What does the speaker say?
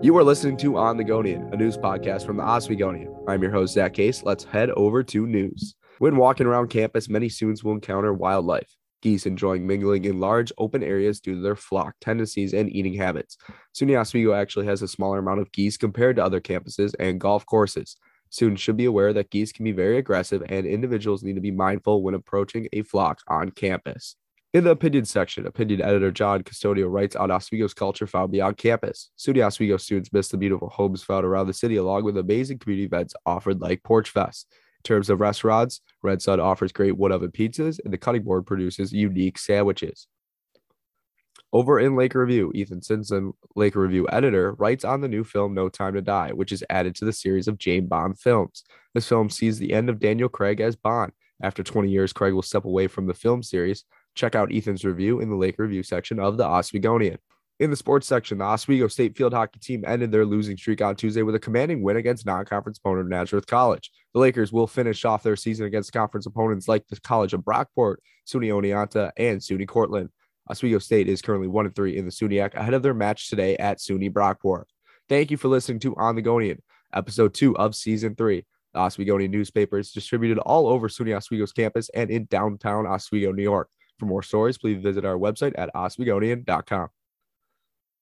You are listening to On the Gonian, a news podcast from the Oswegonian. I'm your host, Zach Case. Let's head over to news. When walking around campus, many students will encounter wildlife. Geese enjoying mingling in large open areas due to their flock tendencies and eating habits. SUNY Oswego actually has a smaller amount of geese compared to other campuses and golf courses. Students should be aware that geese can be very aggressive and individuals need to be mindful when approaching a flock on campus. In the opinion section, opinion editor John Custodio writes on Oswego's culture found beyond campus. SUNY Oswego students miss the beautiful homes found around the city, along with amazing community events offered like Porch Fest. In terms of restaurants, Red Sun offers great wood oven pizzas, and the cutting board produces unique sandwiches. Over in Laker Review, Ethan Simpson, Laker Review editor, writes on the new film No Time to Die, which is added to the series of James Bond films. This film sees the end of Daniel Craig as Bond. After 20 years, Craig will step away from the film series, Check out Ethan's review in the Laker Review section of the Oswegonian. In the sports section, the Oswego State field hockey team ended their losing streak on Tuesday with a commanding win against non-conference opponent Nazareth College. The Lakers will finish off their season against conference opponents like the College of Brockport, SUNY Oneonta, and SUNY Cortland. Oswego State is currently one and three in the SUNYAC ahead of their match today at SUNY Brockport. Thank you for listening to On the Gonian, episode two of season three. The Oswegonian newspaper is distributed all over SUNY Oswego's campus and in downtown Oswego, New York. For more stories, please visit our website at oswegonian.com.